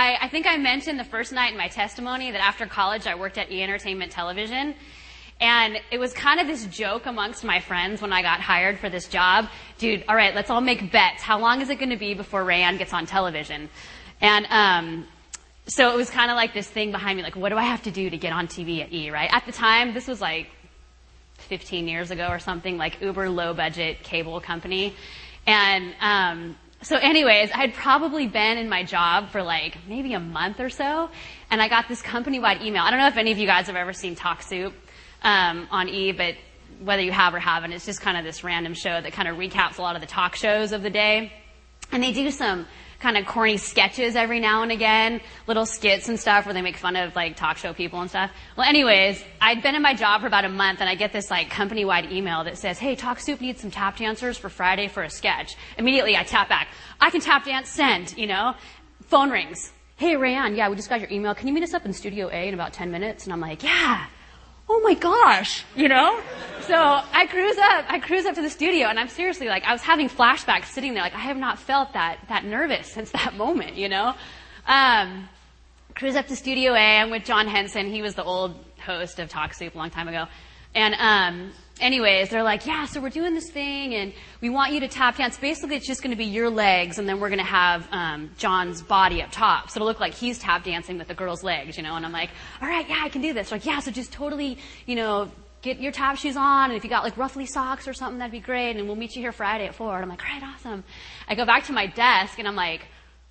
I, I think I mentioned the first night in my testimony that after college I worked at E Entertainment Television. And it was kind of this joke amongst my friends when I got hired for this job. Dude, all right, let's all make bets. How long is it going to be before Raeanne gets on television? And um, so it was kind of like this thing behind me, like, what do I have to do to get on TV at E, right? At the time, this was like 15 years ago or something, like uber low budget cable company. And um, so anyways, I had probably been in my job for like maybe a month or so, and I got this company-wide email. I don't know if any of you guys have ever seen Talk Soup um, on E, but whether you have or haven't, it's just kind of this random show that kind of recaps a lot of the talk shows of the day. And they do some kind of corny sketches every now and again, little skits and stuff where they make fun of like talk show people and stuff. Well, anyways, I'd been in my job for about a month and I get this like company-wide email that says, hey, Talk Soup needs some tap dancers for Friday for a sketch. Immediately I tap back. I can tap dance, send, you know. Phone rings. Hey, Raeanne, yeah, we just got your email. Can you meet us up in Studio A in about 10 minutes? And I'm like, yeah oh my gosh, you know? So I cruise up, I cruise up to the studio and I'm seriously like, I was having flashbacks sitting there, like I have not felt that, that nervous since that moment, you know? Um, cruise up to Studio A, I'm with John Henson, he was the old host of Talk Soup a long time ago. And, um, anyways, they're like, yeah, so we're doing this thing and we want you to tap dance. Basically, it's just going to be your legs and then we're going to have um, John's body up top. So it'll look like he's tap dancing with the girl's legs, you know. And I'm like, all right, yeah, I can do this. They're like, yeah, so just totally, you know, get your tap shoes on and if you got like ruffly socks or something, that'd be great. And we'll meet you here Friday at four. And I'm like, all right, awesome. I go back to my desk and I'm like,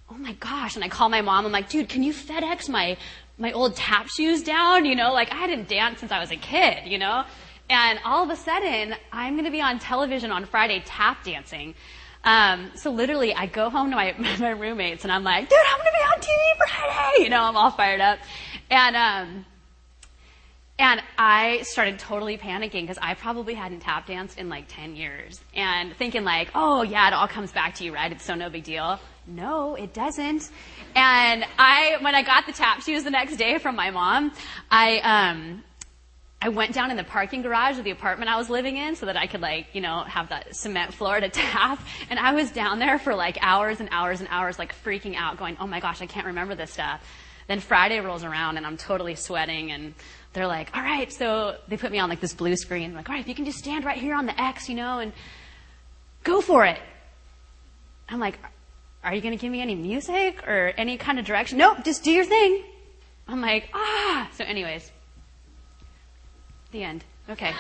oh my gosh. And I call my mom. I'm like, dude, can you FedEx my my old tap shoes down? You know, like I hadn't danced since I was a kid, you know. And all of a sudden, I'm going to be on television on Friday tap dancing. Um, so literally, I go home to my, my roommates and I'm like, dude, I'm going to be on TV Friday. You know, I'm all fired up. And, um, and I started totally panicking because I probably hadn't tap danced in like 10 years and thinking like, oh yeah, it all comes back to you, right? It's so no big deal. No, it doesn't. And I, when I got the tap shoes the next day from my mom, I, um, I went down in the parking garage of the apartment I was living in so that I could like, you know, have that cement floor to tap. And I was down there for like hours and hours and hours, like freaking out, going, oh my gosh, I can't remember this stuff. Then Friday rolls around and I'm totally sweating and they're like, all right, so they put me on like this blue screen. like, all right, if you can just stand right here on the X, you know, and go for it. I'm like, are you going to give me any music or any kind of direction? Nope, just do your thing. I'm like, ah. So anyways, the end. Okay.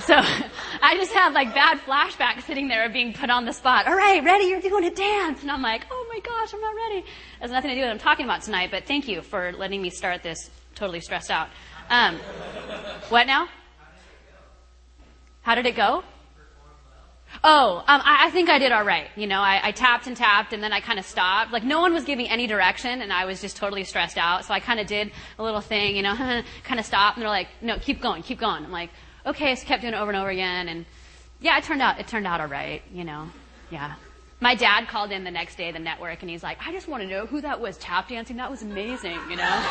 so I just had like bad flashbacks sitting there of being put on the spot. All right, ready? You're doing a dance. And I'm like, oh my gosh, I'm not ready. It has nothing to do with what I'm talking about tonight, but thank you for letting me start this totally stressed out. Um, what now? How did it go? Oh, um, I, I, think I did all right. You know, I, I tapped and tapped, and then I kind of stopped. Like no one was giving any direction, and I was just totally stressed out. So I kind of did a little thing, you know, kind of stopped, and they're like, "No, keep going, keep going." I'm like, "Okay." So kept doing it over and over again, and yeah, it turned out it turned out all right. You know, yeah. My dad called in the next day, the network, and he's like, "I just want to know who that was tap dancing. That was amazing." You know.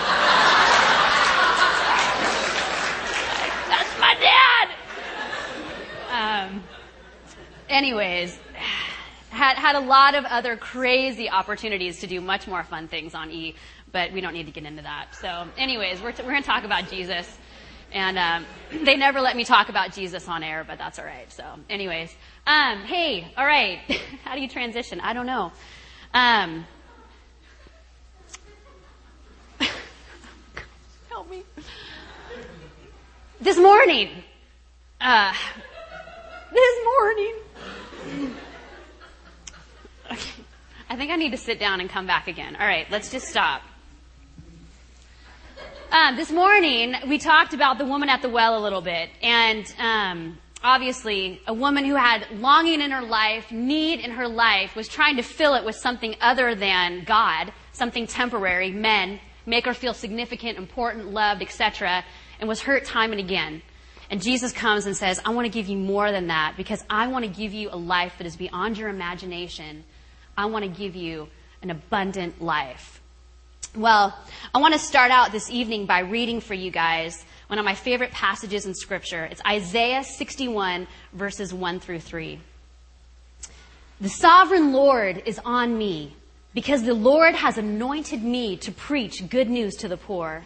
That's my dad. Um, anyways, had, had a lot of other crazy opportunities to do much more fun things on E, but we don't need to get into that. So anyways, we're, t- we're going to talk about Jesus. And um, they never let me talk about Jesus on air, but that's all right. So anyways, um, hey, all right. How do you transition? I don't know. Um, help me. This morning, uh, this morning, I think I need to sit down and come back again. All right, let's just stop. Um, this morning, we talked about the woman at the well a little bit, and um, obviously, a woman who had longing in her life, need in her life, was trying to fill it with something other than God, something temporary, men, make her feel significant, important, loved, etc., and was hurt time and again. And Jesus comes and says, I want to give you more than that because I want to give you a life that is beyond your imagination. I want to give you an abundant life. Well, I want to start out this evening by reading for you guys one of my favorite passages in Scripture. It's Isaiah 61, verses 1 through 3. The sovereign Lord is on me because the Lord has anointed me to preach good news to the poor.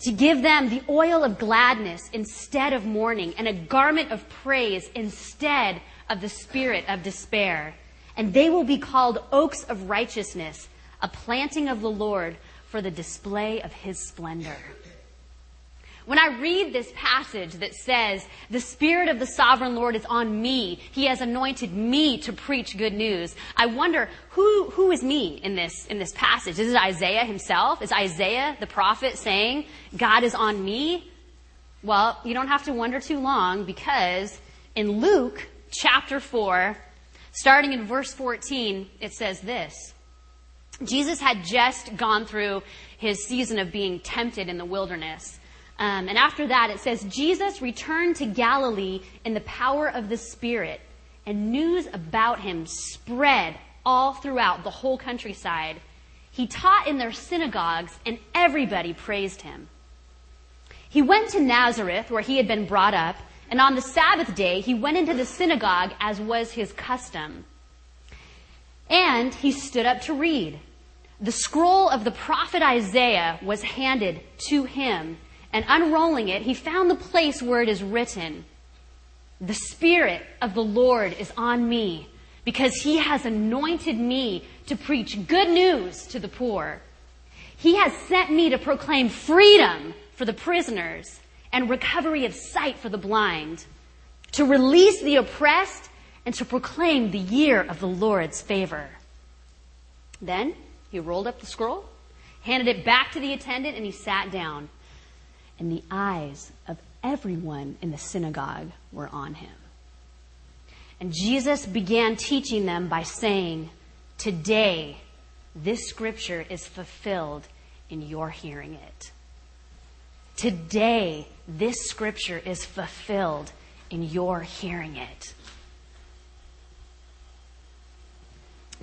to give them the oil of gladness instead of mourning, and a garment of praise instead of the spirit of despair. And they will be called oaks of righteousness, a planting of the Lord for the display of his splendor. When I read this passage that says, the Spirit of the Sovereign Lord is on me, He has anointed me to preach good news, I wonder who, who is me in this, in this passage? Is it Isaiah himself? Is Isaiah the prophet saying, God is on me? Well, you don't have to wonder too long because in Luke chapter 4, starting in verse 14, it says this. Jesus had just gone through his season of being tempted in the wilderness. Um, and after that, it says, Jesus returned to Galilee in the power of the Spirit, and news about him spread all throughout the whole countryside. He taught in their synagogues, and everybody praised him. He went to Nazareth, where he had been brought up, and on the Sabbath day, he went into the synagogue as was his custom. And he stood up to read. The scroll of the prophet Isaiah was handed to him and unrolling it, he found the place where it is written, The Spirit of the Lord is on me because he has anointed me to preach good news to the poor. He has sent me to proclaim freedom for the prisoners and recovery of sight for the blind, to release the oppressed and to proclaim the year of the Lord's favor. Then he rolled up the scroll, handed it back to the attendant, and he sat down and the eyes of everyone in the synagogue were on him. And Jesus began teaching them by saying, Today, this scripture is fulfilled in your hearing it. Today, this scripture is fulfilled in your hearing it.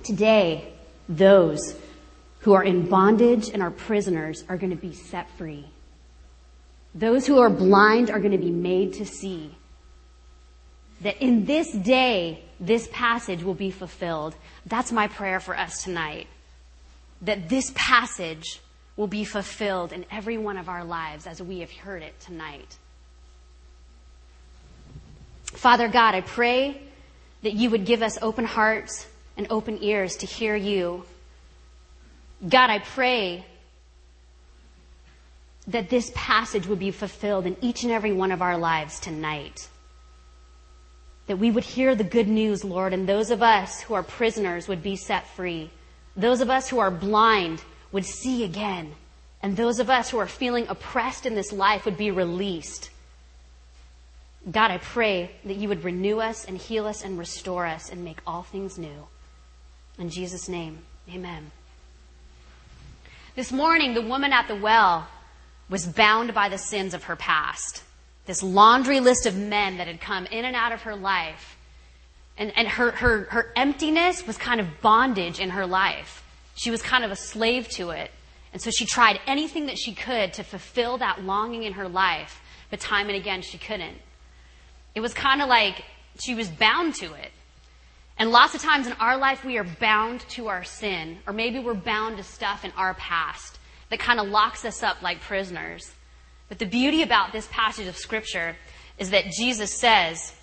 Today, those who are in bondage and are prisoners are going to be set free. Those who are blind are going to be made to see. That in this day, this passage will be fulfilled. That's my prayer for us tonight. That this passage will be fulfilled in every one of our lives as we have heard it tonight. Father God, I pray that you would give us open hearts and open ears to hear you. God, I pray that this passage would be fulfilled in each and every one of our lives tonight. That we would hear the good news, Lord, and those of us who are prisoners would be set free. Those of us who are blind would see again. And those of us who are feeling oppressed in this life would be released. God, I pray that you would renew us and heal us and restore us and make all things new. In Jesus' name, amen. This morning, the woman at the well was bound by the sins of her past. This laundry list of men that had come in and out of her life. And, and her, her, her emptiness was kind of bondage in her life. She was kind of a slave to it. And so she tried anything that she could to fulfill that longing in her life, but time and again she couldn't. It was kind of like she was bound to it. And lots of times in our life we are bound to our sin, or maybe we're bound to stuff in our past that kind of locks us up like prisoners. But the beauty about this passage of scripture is that Jesus says,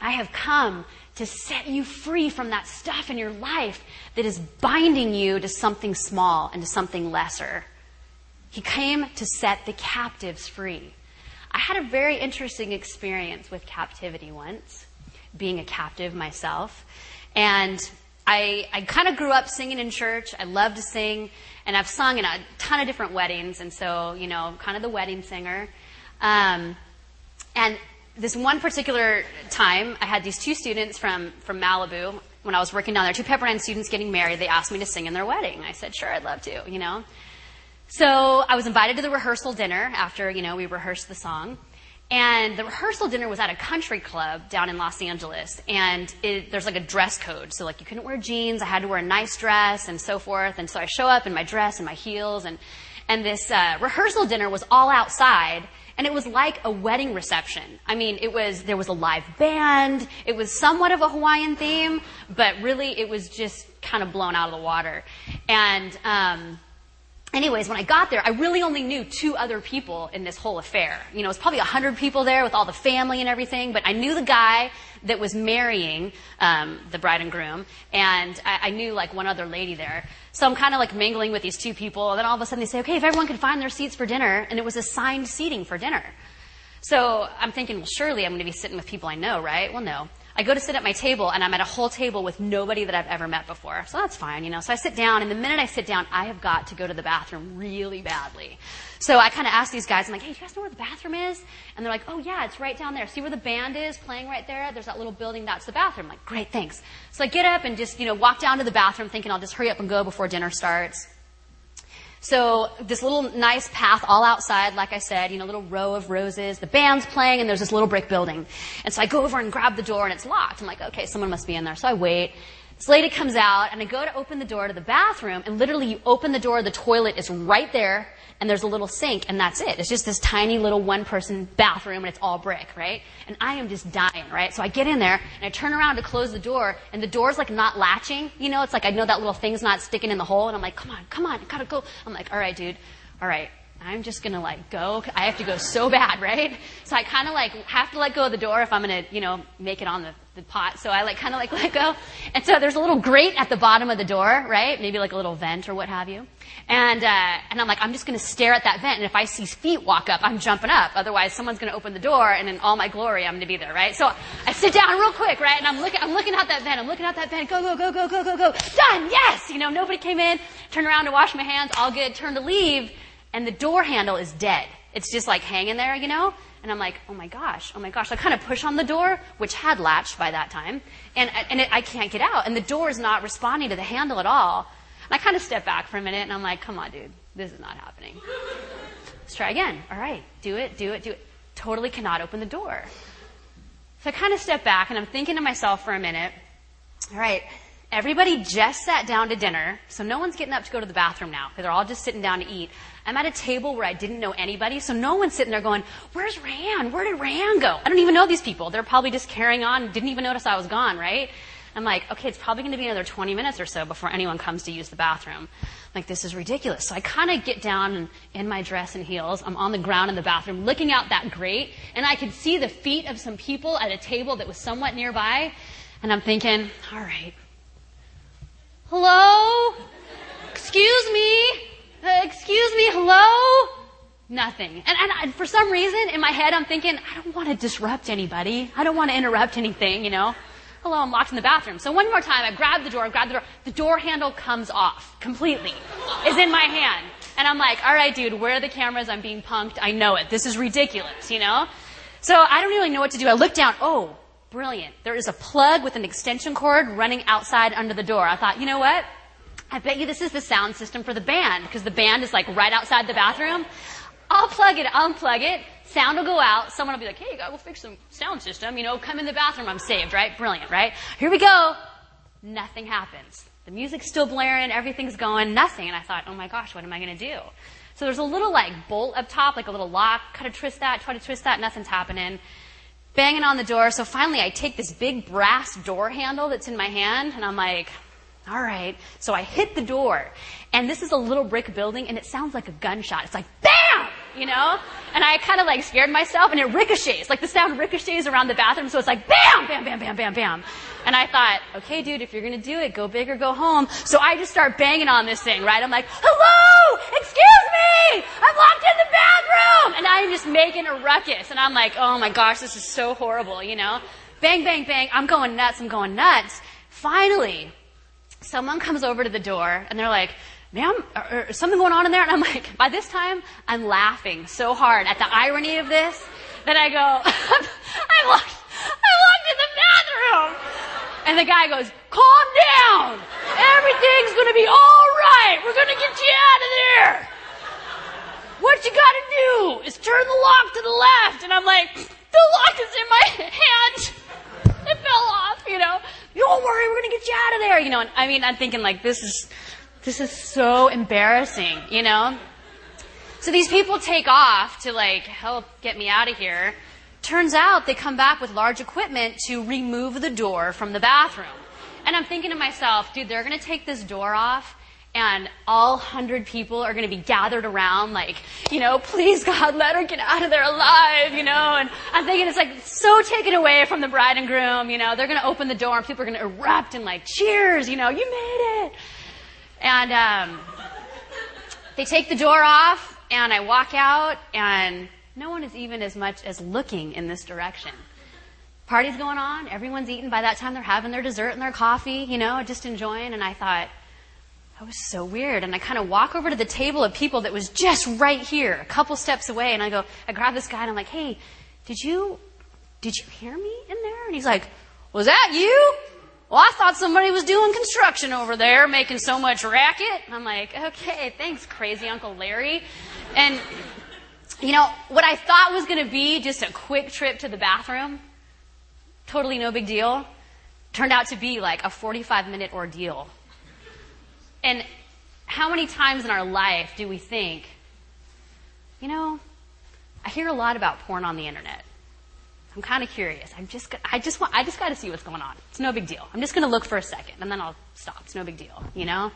I have come to set you free from that stuff in your life that is binding you to something small and to something lesser. He came to set the captives free. I had a very interesting experience with captivity once, being a captive myself. And I, I kind of grew up singing in church. I loved to sing. And I've sung in a ton of different weddings, and so, you know, kind of the wedding singer. Um, and this one particular time, I had these two students from, from Malibu when I was working down there, two Pepperdine students getting married. They asked me to sing in their wedding. I said, sure, I'd love to, you know. So I was invited to the rehearsal dinner after, you know, we rehearsed the song. And the rehearsal dinner was at a country club down in Los Angeles. And it, there's like a dress code. So like you couldn't wear jeans. I had to wear a nice dress and so forth. And so I show up in my dress and my heels. And, and this uh, rehearsal dinner was all outside. And it was like a wedding reception. I mean, it was, there was a live band. It was somewhat of a Hawaiian theme, but really it was just kind of blown out of the water. And, um, anyways, when I got there, I really only knew two other people in this whole affair. You know, it was probably a hundred people there with all the family and everything, but I knew the guy that was marrying um, the bride and groom, and I, I knew like one other lady there. So I'm kind of like mingling with these two people, and then all of a sudden they say, okay, if everyone can find their seats for dinner, and it was assigned seating for dinner. So I'm thinking, well, surely I'm going to be sitting with people I know, right? Well, no. I go to sit at my table and I'm at a whole table with nobody that I've ever met before. So that's fine, you know. So I sit down and the minute I sit down, I have got to go to the bathroom really badly. So I kind of ask these guys, I'm like, hey, do you guys know where the bathroom is? And they're like, oh yeah, it's right down there. See where the band is playing right there? There's that little building, that's the bathroom. I'm like, great, thanks. So I get up and just, you know, walk down to the bathroom thinking I'll just hurry up and go before dinner starts. So this little nice path all outside, like I said, you know, little row of roses, the band's playing, and there's this little brick building. And so I go over and grab the door, and it's locked. I'm like, okay, someone must be in there. So I wait. This lady comes out, and I go to open the door to the bathroom, and literally you open the door, the toilet is right there, and there's a little sink, and that's it. It's just this tiny little one person bathroom, and it's all brick, right? And I am just dying, right? So I get in there, and I turn around to close the door, and the door's like not latching, you know? It's like I know that little thing's not sticking in the hole, and I'm like, come on, come on, I gotta go. I'm like, alright, dude, alright. I'm just gonna like go. I have to go so bad, right? So I kind of like have to let go of the door if I'm gonna, you know, make it on the, the pot. So I like kind of like let go. And so there's a little grate at the bottom of the door, right? Maybe like a little vent or what have you. And uh, and I'm like, I'm just gonna stare at that vent, and if I see feet walk up, I'm jumping up. Otherwise, someone's gonna open the door, and in all my glory, I'm gonna be there, right? So I sit down real quick, right? And I'm looking, I'm looking out that vent. I'm looking out that vent. Go, go, go, go, go, go, go. Done. Yes. You know, nobody came in. Turn around to wash my hands. All good. Turn to leave and the door handle is dead. It's just like hanging there, you know? And I'm like, oh my gosh, oh my gosh. I kind of push on the door, which had latched by that time, and, and it, I can't get out. And the door is not responding to the handle at all. And I kind of step back for a minute, and I'm like, come on, dude, this is not happening. Let's try again. All right, do it, do it, do it. Totally cannot open the door. So I kind of step back, and I'm thinking to myself for a minute, all right, everybody just sat down to dinner, so no one's getting up to go to the bathroom now. They're all just sitting down to eat. I'm at a table where I didn't know anybody, so no one's sitting there going, where's Ran? Where did Ran go? I don't even know these people. They're probably just carrying on, didn't even notice I was gone, right? I'm like, okay, it's probably going to be another 20 minutes or so before anyone comes to use the bathroom. Like, this is ridiculous. So I kind of get down in, in my dress and heels. I'm on the ground in the bathroom looking out that grate, and I could see the feet of some people at a table that was somewhat nearby. And I'm thinking, all right. Hello? Excuse me? Uh, excuse me, hello? Nothing. And, and, for some reason, in my head, I'm thinking, I don't want to disrupt anybody. I don't want to interrupt anything, you know? Hello, I'm locked in the bathroom. So one more time, I grab the door, I grab the door. The door handle comes off completely. Is in my hand. And I'm like, all right, dude, where are the cameras? I'm being punked. I know it. This is ridiculous, you know? So I don't really know what to do. I look down. Oh, brilliant. There is a plug with an extension cord running outside under the door. I thought, you know what? I bet you this is the sound system for the band because the band is like right outside the bathroom. I'll plug it, unplug it, sound will go out, someone will be like, hey, we'll fix the sound system, you know, come in the bathroom, I'm saved, right? Brilliant, right? Here we go. Nothing happens. The music's still blaring, everything's going, nothing. And I thought, oh my gosh, what am I gonna do? So there's a little like bolt up top, like a little lock, kind of twist that, try to twist that, nothing's happening. Banging on the door, so finally I take this big brass door handle that's in my hand, and I'm like, all right. So I hit the door, and this is a little brick building, and it sounds like a gunshot. It's like, BAM! You know? And I kind of like scared myself, and it ricochets. Like the sound ricochets around the bathroom, so it's like, BAM! Bam, bam, bam, bam, bam. And I thought, okay, dude, if you're gonna do it, go big or go home. So I just start banging on this thing, right? I'm like, hello! Excuse me! I'm locked in the bathroom! And I'm just making a ruckus, and I'm like, oh my gosh, this is so horrible, you know? Bang, bang, bang. I'm going nuts, I'm going nuts. Finally, someone comes over to the door and they're like, ma'am, is something going on in there? And I'm like, by this time, I'm laughing so hard at the irony of this that I go, I'm locked, I'm locked in the bathroom. And the guy goes, calm down. Everything's going to be all right. We're going to get you out of there. what you gotta do is turn the lock to the left. And I'm like, the lock is in my hand. It fell off, you know. Don't worry, we're gonna get you out of there, you know. And I mean, I'm thinking like, this is, this is so embarrassing, you know. So these people take off to like help get me out of here. Turns out they come back with large equipment to remove the door from the bathroom. And I'm thinking to myself, dude, they're going to take this door off and all hundred people are going to be gathered around like, you know, please God, let her get out of there alive, you know, and I'm thinking it's like so taken away from the bride and groom, you know, they're going to open the door and people are going to erupt and like cheers, you know, you made it. And, um, they take the door off and I walk out and no one is even as much as looking in this direction. Party's going on, everyone's eating. By that time, they're having their dessert and their coffee, you know, just enjoying. And I thought, that was so weird. And I kind of walk over to the table of people that was just right here, a couple steps away. And I go, I grab this guy and I'm like, hey, did you, did you hear me in there? And he's like, was that you? Well, I thought somebody was doing construction over there, making so much racket. I'm like, okay, thanks, crazy Uncle Larry. And you know, what I thought was going to be just a quick trip to the bathroom, totally no big deal, turned out to be like a 45 minute ordeal. And how many times in our life do we think, you know, I hear a lot about porn on the internet. I'm kind of curious. I'm just, I just want, I just got to see what's going on. It's no big deal. I'm just going to look for a second and then I'll stop. It's no big deal, you know?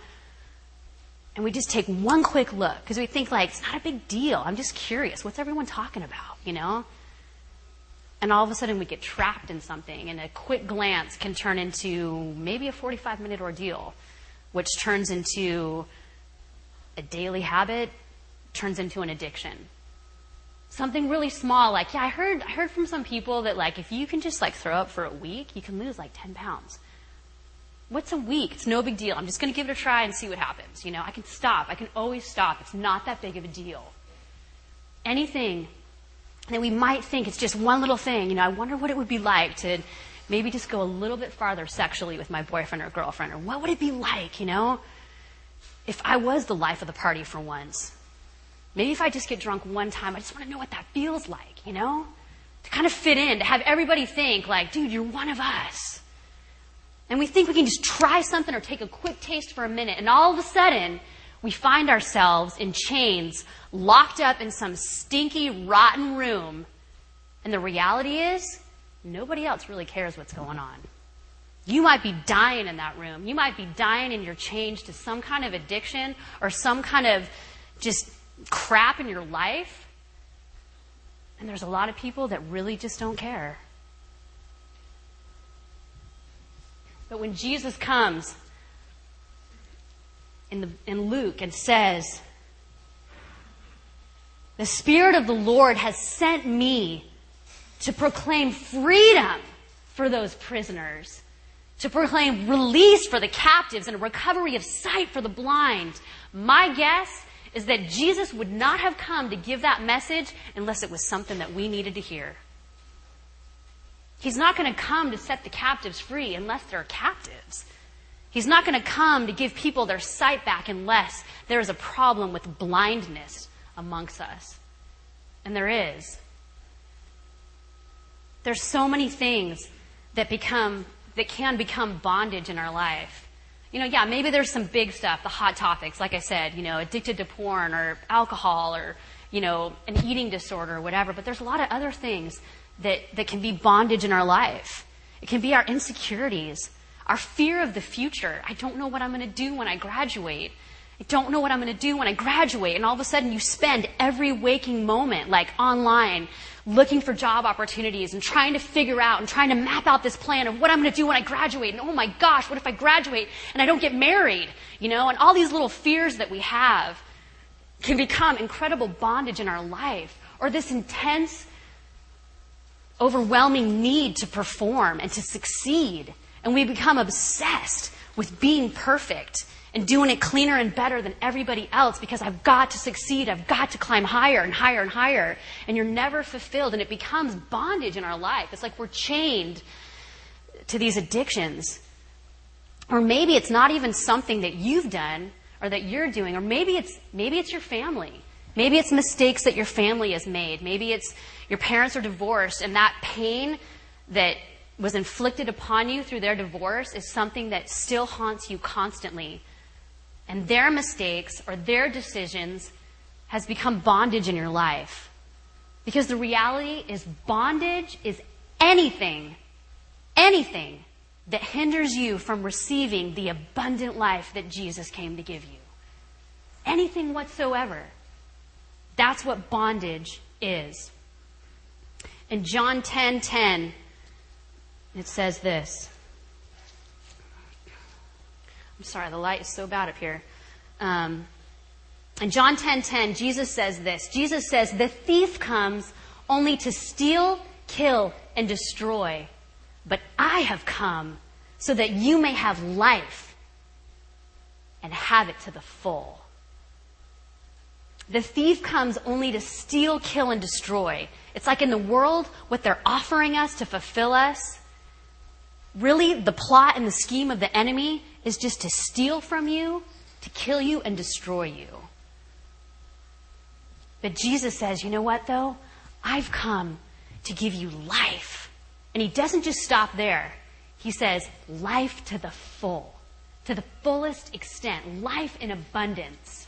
and we just take one quick look because we think like it's not a big deal. I'm just curious. What's everyone talking about? You know? And all of a sudden we get trapped in something and a quick glance can turn into maybe a 45 minute ordeal, which turns into a daily habit, turns into an addiction. Something really small, like, yeah, I heard, I heard from some people that like if you can just like throw up for a week, you can lose like 10 pounds. What's a week? It's no big deal. I'm just going to give it a try and see what happens. You know, I can stop. I can always stop. It's not that big of a deal. Anything that we might think it's just one little thing, you know, I wonder what it would be like to maybe just go a little bit farther sexually with my boyfriend or girlfriend, or what would it be like, you know, if I was the life of the party for once? Maybe if I just get drunk one time, I just want to know what that feels like, you know? To kind of fit in, to have everybody think, like, dude, you're one of us. And we think we can just try something or take a quick taste for a minute, and all of a sudden, we find ourselves in chains, locked up in some stinky, rotten room. And the reality is, nobody else really cares what's going on. You might be dying in that room. You might be dying in your change to some kind of addiction or some kind of just crap in your life. And there's a lot of people that really just don't care. But when Jesus comes in, the, in Luke and says, The Spirit of the Lord has sent me to proclaim freedom for those prisoners, to proclaim release for the captives and recovery of sight for the blind. My guess is that Jesus would not have come to give that message unless it was something that we needed to hear. He's not going to come to set the captives free unless they're captives. He's not going to come to give people their sight back unless there is a problem with blindness amongst us. And there is. There's so many things that become that can become bondage in our life. You know, yeah, maybe there's some big stuff, the hot topics, like I said, you know, addicted to porn or alcohol or, you know, an eating disorder or whatever, but there's a lot of other things that, that can be bondage in our life. It can be our insecurities, our fear of the future. I don't know what I'm going to do when I graduate. I don't know what I'm going to do when I graduate. And all of a sudden you spend every waking moment like online looking for job opportunities and trying to figure out and trying to map out this plan of what I'm going to do when I graduate. And oh my gosh, what if I graduate and I don't get married? You know, and all these little fears that we have can become incredible bondage in our life or this intense overwhelming need to perform and to succeed. And we become obsessed with being perfect and doing it cleaner and better than everybody else because I've got to succeed. I've got to climb higher and higher and higher. And you're never fulfilled. And it becomes bondage in our life. It's like we're chained to these addictions. Or maybe it's not even something that you've done or that you're doing. Or maybe it's, maybe it's your family. Maybe it's mistakes that your family has made. Maybe it's your parents are divorced and that pain that was inflicted upon you through their divorce is something that still haunts you constantly. And their mistakes or their decisions has become bondage in your life. Because the reality is bondage is anything, anything that hinders you from receiving the abundant life that Jesus came to give you. Anything whatsoever. That's what bondage is. In John 10:10, 10, 10, it says this. I'm sorry, the light is so bad up here. Um, in John 10:10, 10, 10, Jesus says this. Jesus says, "The thief comes only to steal, kill, and destroy, but I have come so that you may have life and have it to the full." The thief comes only to steal, kill, and destroy. It's like in the world, what they're offering us to fulfill us really the plot and the scheme of the enemy is just to steal from you, to kill you, and destroy you. But Jesus says, you know what though? I've come to give you life. And he doesn't just stop there. He says, life to the full, to the fullest extent, life in abundance.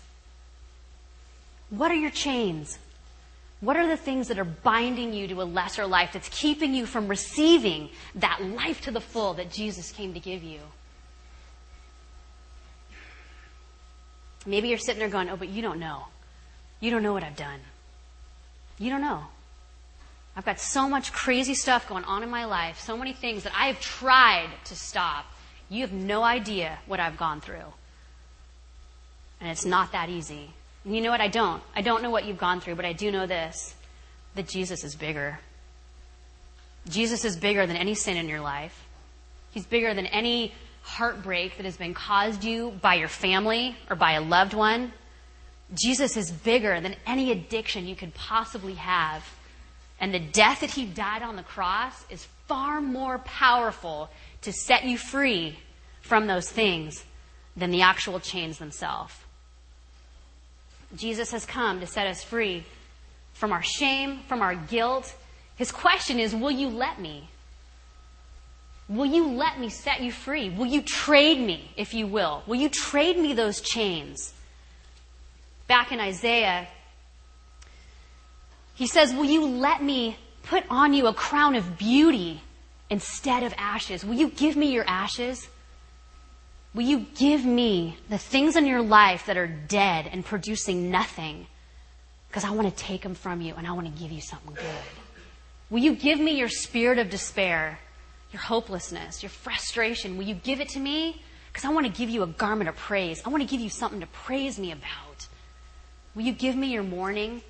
What are your chains? What are the things that are binding you to a lesser life that's keeping you from receiving that life to the full that Jesus came to give you? Maybe you're sitting there going, oh, but you don't know. You don't know what I've done. You don't know. I've got so much crazy stuff going on in my life, so many things that I have tried to stop. You have no idea what I've gone through. And it's not that easy. You know what? I don't. I don't know what you've gone through, but I do know this that Jesus is bigger. Jesus is bigger than any sin in your life. He's bigger than any heartbreak that has been caused you by your family or by a loved one. Jesus is bigger than any addiction you could possibly have. And the death that he died on the cross is far more powerful to set you free from those things than the actual chains themselves. Jesus has come to set us free from our shame, from our guilt. His question is, will you let me? Will you let me set you free? Will you trade me, if you will? Will you trade me those chains? Back in Isaiah, he says, Will you let me put on you a crown of beauty instead of ashes? Will you give me your ashes? Will you give me the things in your life that are dead and producing nothing? Because I want to take them from you and I want to give you something good. Will you give me your spirit of despair, your hopelessness, your frustration? Will you give it to me? Because I want to give you a garment of praise. I want to give you something to praise me about. Will you give me your mourning?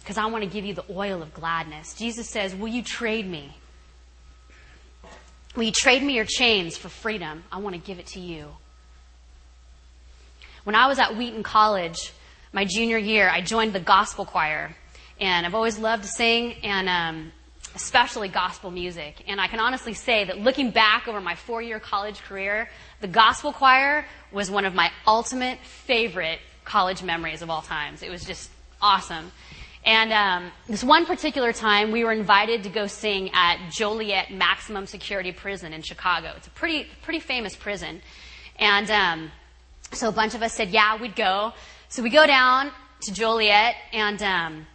Because I want to give you the oil of gladness. Jesus says, Will you trade me? Will you trade me your chains for freedom? I want to give it to you. When I was at Wheaton College, my junior year, I joined the gospel choir. And I've always loved to sing and um, especially gospel music. And I can honestly say that looking back over my four year college career, the gospel choir was one of my ultimate favorite college memories of all times. It was just awesome. And um, this one particular time, we were invited to go sing at Joliet Maximum Security Prison in Chicago. It's a pretty pretty famous prison, and um, so a bunch of us said, "Yeah, we'd go." So we go down to Joliet, and um,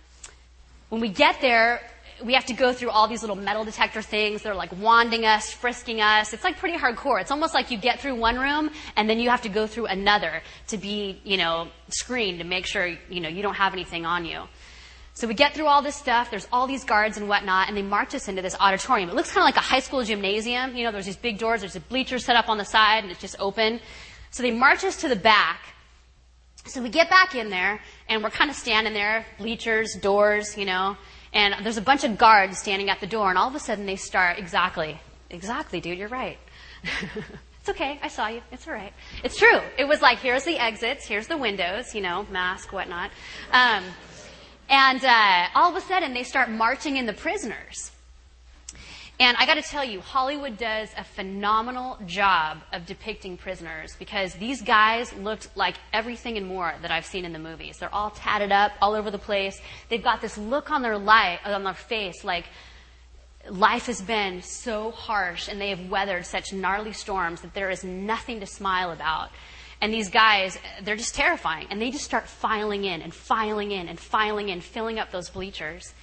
when we get there, we have to go through all these little metal detector things. They're like wanding us, frisking us. It's like pretty hardcore. It's almost like you get through one room and then you have to go through another to be, you know, screened to make sure, you know, you don't have anything on you. So we get through all this stuff. There's all these guards and whatnot, and they march us into this auditorium. It looks kind of like a high school gymnasium. You know, there's these big doors. There's a bleacher set up on the side, and it's just open. So they march us to the back. So we get back in there, and we're kind of standing there, bleachers, doors, you know, and there's a bunch of guards standing at the door, and all of a sudden they start, exactly, exactly, dude, you're right. it's okay, I saw you, it's alright. It's true. It was like, here's the exits, here's the windows, you know, mask, whatnot. Um, and uh, all of a sudden, they start marching in the prisoners. And I got to tell you, Hollywood does a phenomenal job of depicting prisoners because these guys looked like everything and more that I've seen in the movies. They're all tatted up all over the place. They've got this look on their light, on their face like life has been so harsh and they have weathered such gnarly storms that there is nothing to smile about. And these guys, they're just terrifying. And they just start filing in and filing in and filing in, filling up those bleachers.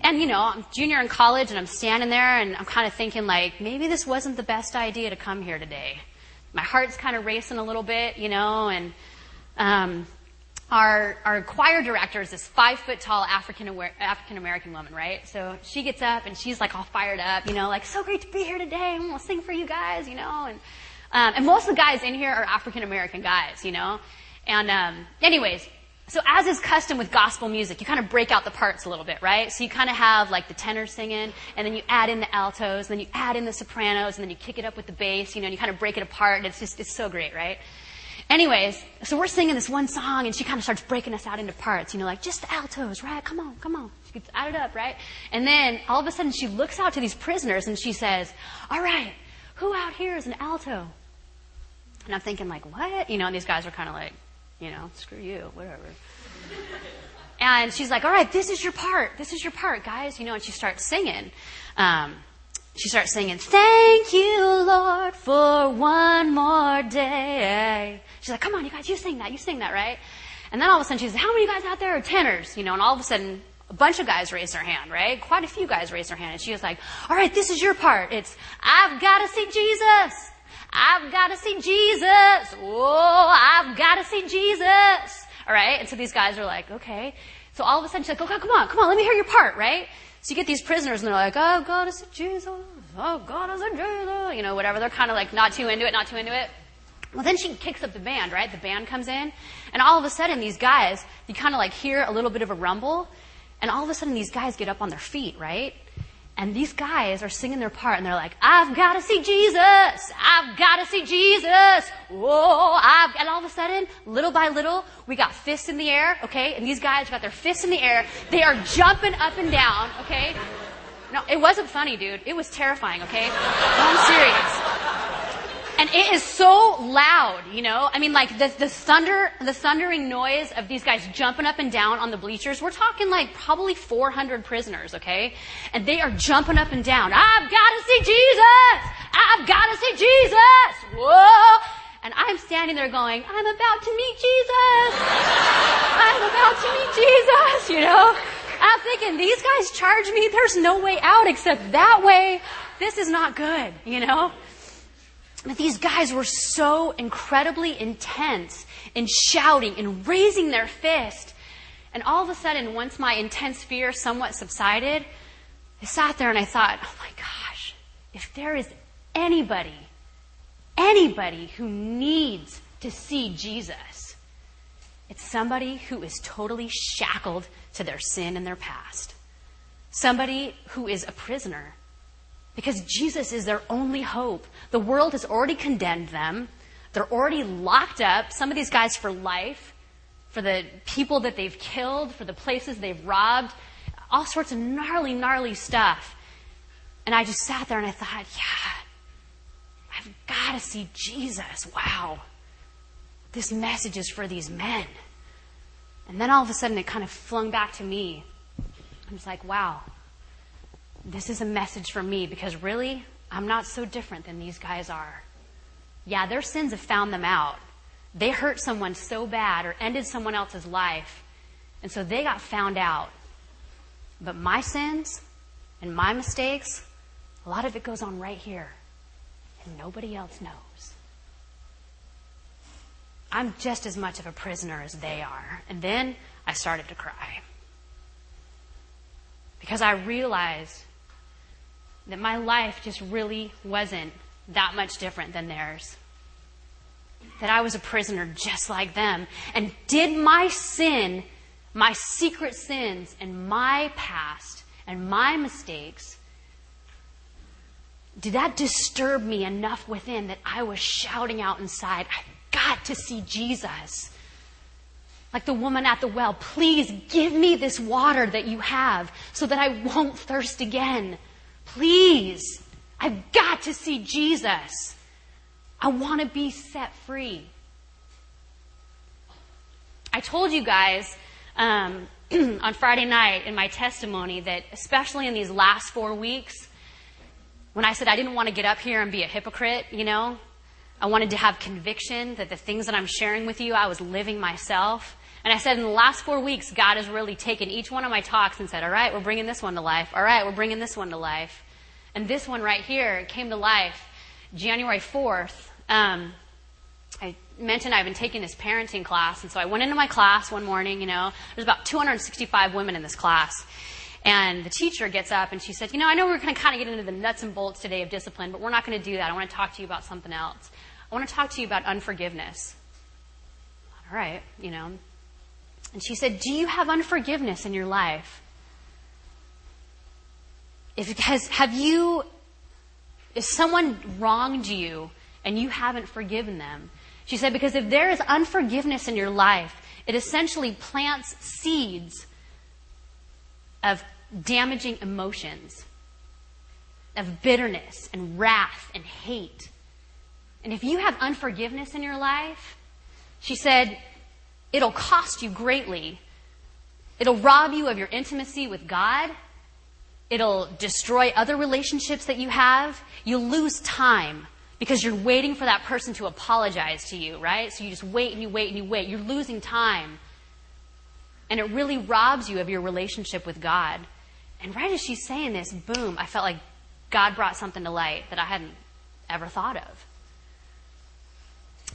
And you know, I'm junior in college and I'm standing there and I'm kind of thinking like, maybe this wasn't the best idea to come here today. My heart's kind of racing a little bit, you know, and, um, our, our choir director is this five foot tall African African American woman, right? So she gets up and she's like all fired up, you know, like so great to be here today. I'm gonna sing for you guys, you know, and um, and most of the guys in here are African American guys, you know. And um, anyways, so as is custom with gospel music, you kind of break out the parts a little bit, right? So you kind of have like the tenor singing, and then you add in the altos, and then you add in the sopranos, and then you kick it up with the bass, you know, and you kind of break it apart, and it's just, it's so great, right? Anyways, so we're singing this one song, and she kind of starts breaking us out into parts, you know, like just the altos, right? Come on, come on. She gets added up, right? And then all of a sudden she looks out to these prisoners and she says, all right, who out here is an alto? And I'm thinking like, what? You know, and these guys are kind of like, you know, screw you, whatever. And she's like, all right, this is your part. This is your part, guys. You know, and she starts singing. Um, she starts singing, thank you, Lord, for one more day. She's like, come on, you guys, you sing that. You sing that, right? And then all of a sudden she's says, how many of you guys out there are tenors? You know, and all of a sudden a bunch of guys raise their hand, right? Quite a few guys raise their hand. And she was like, all right, this is your part. It's, I've got to see Jesus. I've got to see Jesus. Oh, I've got to see Jesus. All right. And so these guys are like, okay. So all of a sudden she's like, okay, come on, come on, let me hear your part, right? So you get these prisoners and they're like, I've got to see Jesus. Oh, God to see Jesus. You know, whatever. They're kind of like not too into it, not too into it. Well, then she kicks up the band, right? The band comes in, and all of a sudden, these guys, you kind of like hear a little bit of a rumble, and all of a sudden, these guys get up on their feet, right? And these guys are singing their part and they're like, I've got to see Jesus. I've got to see Jesus. Whoa, I've, and all of a sudden, little by little, we got fists in the air, okay? And these guys got their fists in the air. They are jumping up and down, okay? No, it wasn't funny, dude. It was terrifying, okay? I'm serious. And it is so loud, you know? I mean, like the, the thunder, the thundering noise of these guys jumping up and down on the bleachers. We're talking like probably 400 prisoners, okay? And they are jumping up and down. I've got to see Jesus! I've got to see Jesus! Whoa! And I'm standing there going, I'm about to meet Jesus! I'm about to meet Jesus, you know? I'm thinking, these guys charge me, there's no way out except that way. This is not good, you know? But these guys were so incredibly intense in shouting and raising their fist. And all of a sudden, once my intense fear somewhat subsided, I sat there and I thought, oh my gosh, if there is anybody, anybody who needs to see Jesus, it's somebody who is totally shackled to their sin and their past. Somebody who is a prisoner because Jesus is their only hope. The world has already condemned them. They're already locked up, some of these guys for life, for the people that they've killed, for the places they've robbed, all sorts of gnarly, gnarly stuff. And I just sat there and I thought, yeah, I've got to see Jesus. Wow. This message is for these men. And then all of a sudden it kind of flung back to me. I was like, wow, this is a message for me because really, I'm not so different than these guys are. Yeah, their sins have found them out. They hurt someone so bad or ended someone else's life, and so they got found out. But my sins and my mistakes, a lot of it goes on right here, and nobody else knows. I'm just as much of a prisoner as they are. And then I started to cry. Because I realized that my life just really wasn't that much different than theirs. That I was a prisoner just like them. And did my sin, my secret sins, and my past, and my mistakes, did that disturb me enough within that I was shouting out inside, I've got to see Jesus? Like the woman at the well, please give me this water that you have so that I won't thirst again. Please, I've got to see Jesus. I want to be set free. I told you guys um, on Friday night in my testimony that, especially in these last four weeks, when I said I didn't want to get up here and be a hypocrite, you know, I wanted to have conviction that the things that I'm sharing with you, I was living myself. And I said in the last four weeks, God has really taken each one of my talks and said, all right, we're bringing this one to life. All right, we're bringing this one to life. And this one right here came to life January 4th. Um, I mentioned I've been taking this parenting class, and so I went into my class one morning, you know, there's about 265 women in this class. And the teacher gets up and she said, You know, I know we're going to kind of get into the nuts and bolts today of discipline, but we're not going to do that. I want to talk to you about something else. I want to talk to you about unforgiveness. All right, you know. And she said, Do you have unforgiveness in your life? If, has, have you, if someone wronged you and you haven't forgiven them, she said, because if there is unforgiveness in your life, it essentially plants seeds of damaging emotions, of bitterness and wrath and hate. And if you have unforgiveness in your life, she said, it'll cost you greatly. It'll rob you of your intimacy with God. It'll destroy other relationships that you have. You'll lose time because you're waiting for that person to apologize to you, right? So you just wait and you wait and you wait. You're losing time. And it really robs you of your relationship with God. And right as she's saying this, boom, I felt like God brought something to light that I hadn't ever thought of.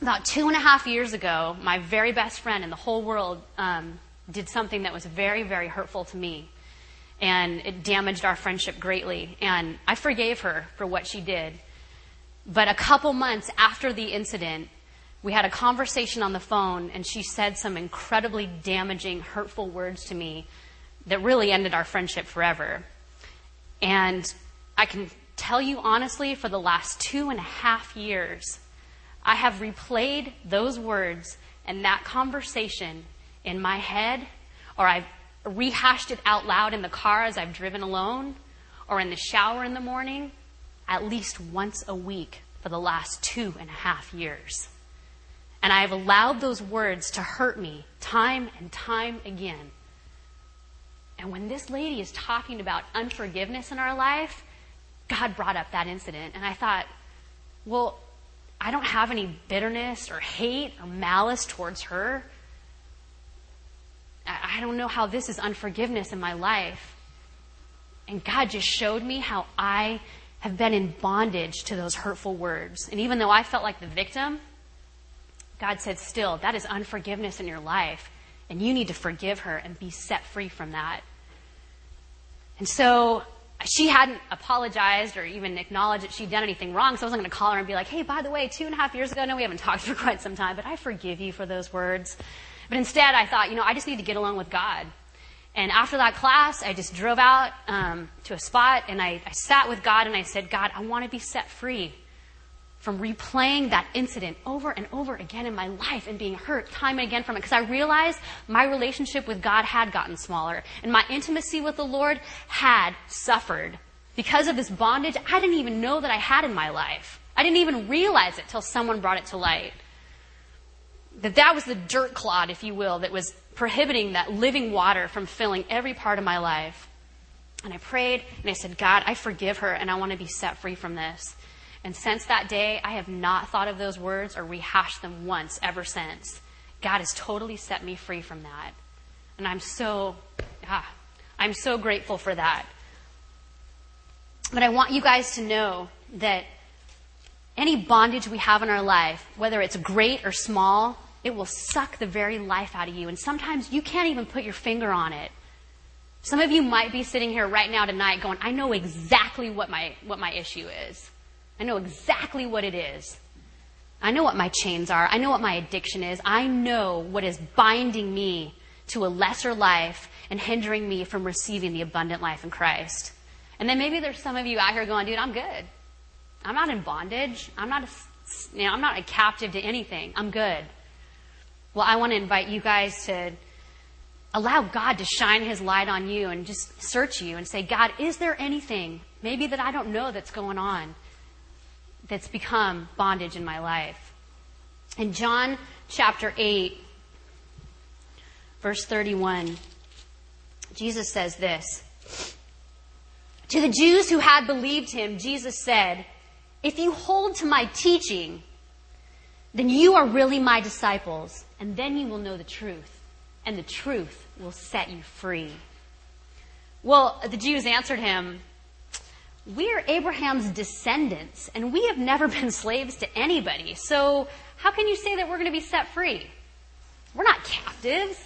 About two and a half years ago, my very best friend in the whole world um, did something that was very, very hurtful to me. And it damaged our friendship greatly. And I forgave her for what she did. But a couple months after the incident, we had a conversation on the phone, and she said some incredibly damaging, hurtful words to me that really ended our friendship forever. And I can tell you honestly, for the last two and a half years, I have replayed those words and that conversation in my head, or I've rehashed it out loud in the car as I've driven alone, or in the shower in the morning at least once a week for the last two and a half years. And I have allowed those words to hurt me time and time again. And when this lady is talking about unforgiveness in our life, God brought up that incident. And I thought, well, I don't have any bitterness or hate or malice towards her. I don't know how this is unforgiveness in my life. And God just showed me how I have been in bondage to those hurtful words. And even though I felt like the victim, God said, still, that is unforgiveness in your life. And you need to forgive her and be set free from that. And so she hadn't apologized or even acknowledged that she'd done anything wrong. So I wasn't going to call her and be like, hey, by the way, two and a half years ago, no, we haven't talked for quite some time, but I forgive you for those words. But instead, I thought, you know, I just need to get along with God. And after that class, I just drove out um, to a spot and I, I sat with God and I said, God, I want to be set free from replaying that incident over and over again in my life and being hurt time and again from it because I realized my relationship with God had gotten smaller and my intimacy with the Lord had suffered because of this bondage I didn't even know that I had in my life. I didn't even realize it till someone brought it to light. That that was the dirt clod, if you will, that was prohibiting that living water from filling every part of my life. And I prayed and I said, God, I forgive her and I want to be set free from this. And since that day, I have not thought of those words or rehashed them once ever since. God has totally set me free from that. And I'm so, ah, I'm so grateful for that. But I want you guys to know that any bondage we have in our life, whether it's great or small, it will suck the very life out of you. And sometimes you can't even put your finger on it. Some of you might be sitting here right now tonight going, I know exactly what my, what my issue is. I know exactly what it is. I know what my chains are. I know what my addiction is. I know what is binding me to a lesser life and hindering me from receiving the abundant life in Christ. And then maybe there's some of you out here going, dude, I'm good. I'm not in bondage. I'm not a, you know, I'm not a captive to anything. I'm good. Well, I want to invite you guys to allow God to shine his light on you and just search you and say, God, is there anything maybe that I don't know that's going on, that's become bondage in my life. In John chapter 8, verse 31, Jesus says this. To the Jews who had believed him, Jesus said, If you hold to my teaching, then you are really my disciples, and then you will know the truth, and the truth will set you free. Well, the Jews answered him, We are Abraham's descendants, and we have never been slaves to anybody, so how can you say that we're going to be set free? We're not captives.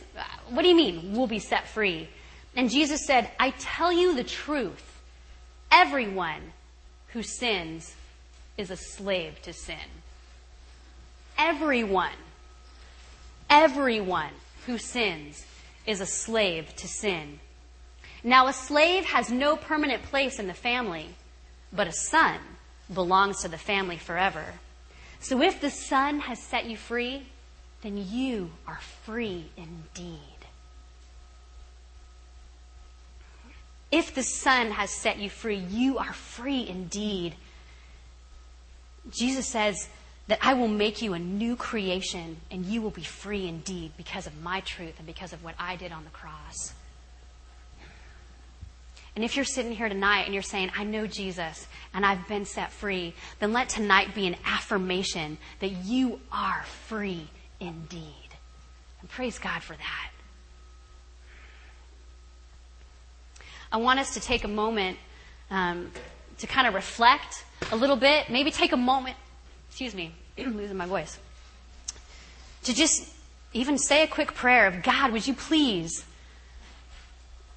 What do you mean, we'll be set free? And Jesus said, I tell you the truth. Everyone who sins is a slave to sin. Everyone, everyone who sins is a slave to sin. Now, a slave has no permanent place in the family, but a son belongs to the family forever. So if the son has set you free, then you are free indeed. If the Son has set you free, you are free indeed. Jesus says that I will make you a new creation and you will be free indeed because of my truth and because of what I did on the cross. And if you're sitting here tonight and you're saying, I know Jesus and I've been set free, then let tonight be an affirmation that you are free indeed. And praise God for that. I want us to take a moment um, to kind of reflect a little bit, maybe take a moment, excuse me, I'm losing my voice, to just even say a quick prayer of God, would you please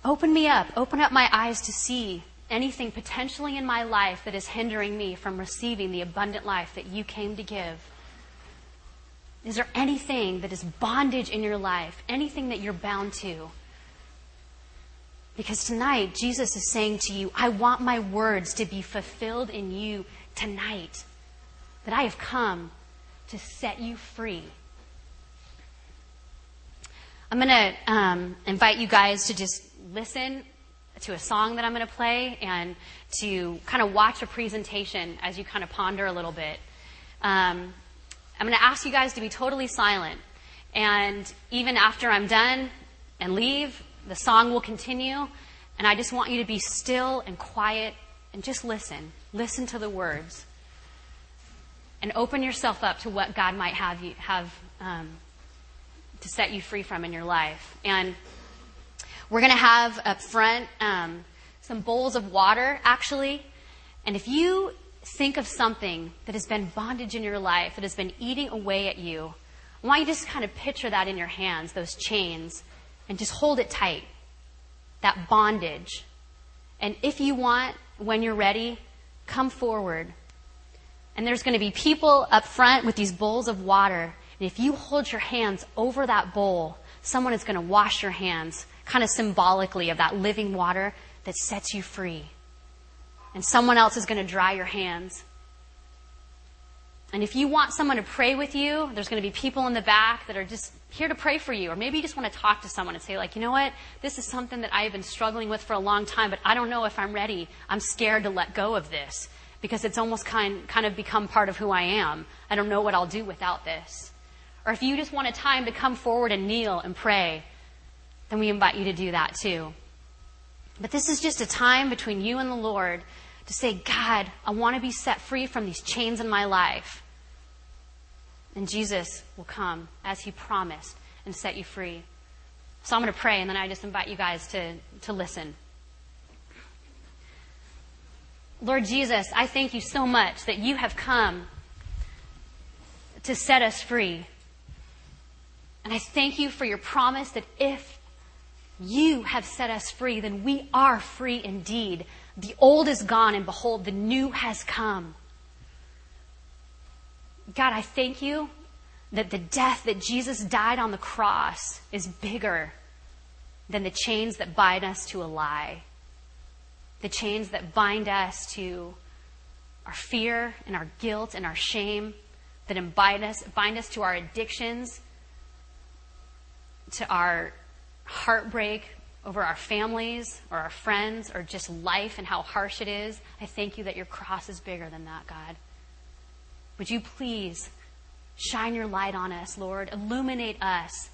open me up, open up my eyes to see anything potentially in my life that is hindering me from receiving the abundant life that you came to give. Is there anything that is bondage in your life, anything that you're bound to? Because tonight, Jesus is saying to you, I want my words to be fulfilled in you tonight. That I have come to set you free. I'm going to um, invite you guys to just listen to a song that I'm going to play and to kind of watch a presentation as you kind of ponder a little bit. Um, I'm going to ask you guys to be totally silent. And even after I'm done and leave, the song will continue, and I just want you to be still and quiet and just listen. Listen to the words. And open yourself up to what God might have you have um, to set you free from in your life. And we're going to have up front um, some bowls of water, actually. And if you think of something that has been bondage in your life, that has been eating away at you, I want you to just kind of picture that in your hands, those chains and just hold it tight. That bondage. And if you want, when you're ready, come forward. And there's going to be people up front with these bowls of water. And if you hold your hands over that bowl, someone is going to wash your hands, kind of symbolically of that living water that sets you free. And someone else is going to dry your hands. And if you want someone to pray with you, there's going to be people in the back that are just here to pray for you. Or maybe you just want to talk to someone and say, like, you know what? This is something that I have been struggling with for a long time, but I don't know if I'm ready. I'm scared to let go of this because it's almost kind, kind of become part of who I am. I don't know what I'll do without this. Or if you just want a time to come forward and kneel and pray, then we invite you to do that too. But this is just a time between you and the Lord to say, God, I want to be set free from these chains in my life. And Jesus will come as he promised and set you free. So I'm going to pray, and then I just invite you guys to, to listen. Lord Jesus, I thank you so much that you have come to set us free. And I thank you for your promise that if you have set us free, then we are free indeed. The old is gone, and behold, the new has come. God, I thank you that the death that Jesus died on the cross is bigger than the chains that bind us to a lie, the chains that bind us to our fear and our guilt and our shame, that bind us, bind us to our addictions, to our heartbreak, over our families or our friends or just life and how harsh it is. I thank you that your cross is bigger than that, God. Would you please shine your light on us, Lord? Illuminate us.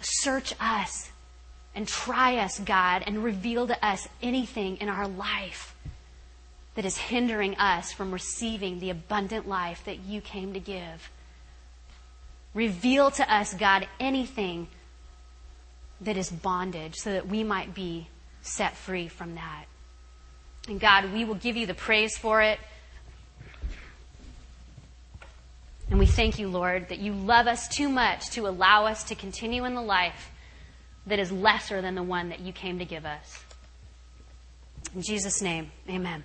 Search us and try us, God, and reveal to us anything in our life that is hindering us from receiving the abundant life that you came to give. Reveal to us, God, anything that is bondage so that we might be set free from that. And God, we will give you the praise for it. And we thank you, Lord, that you love us too much to allow us to continue in the life that is lesser than the one that you came to give us. In Jesus' name, amen.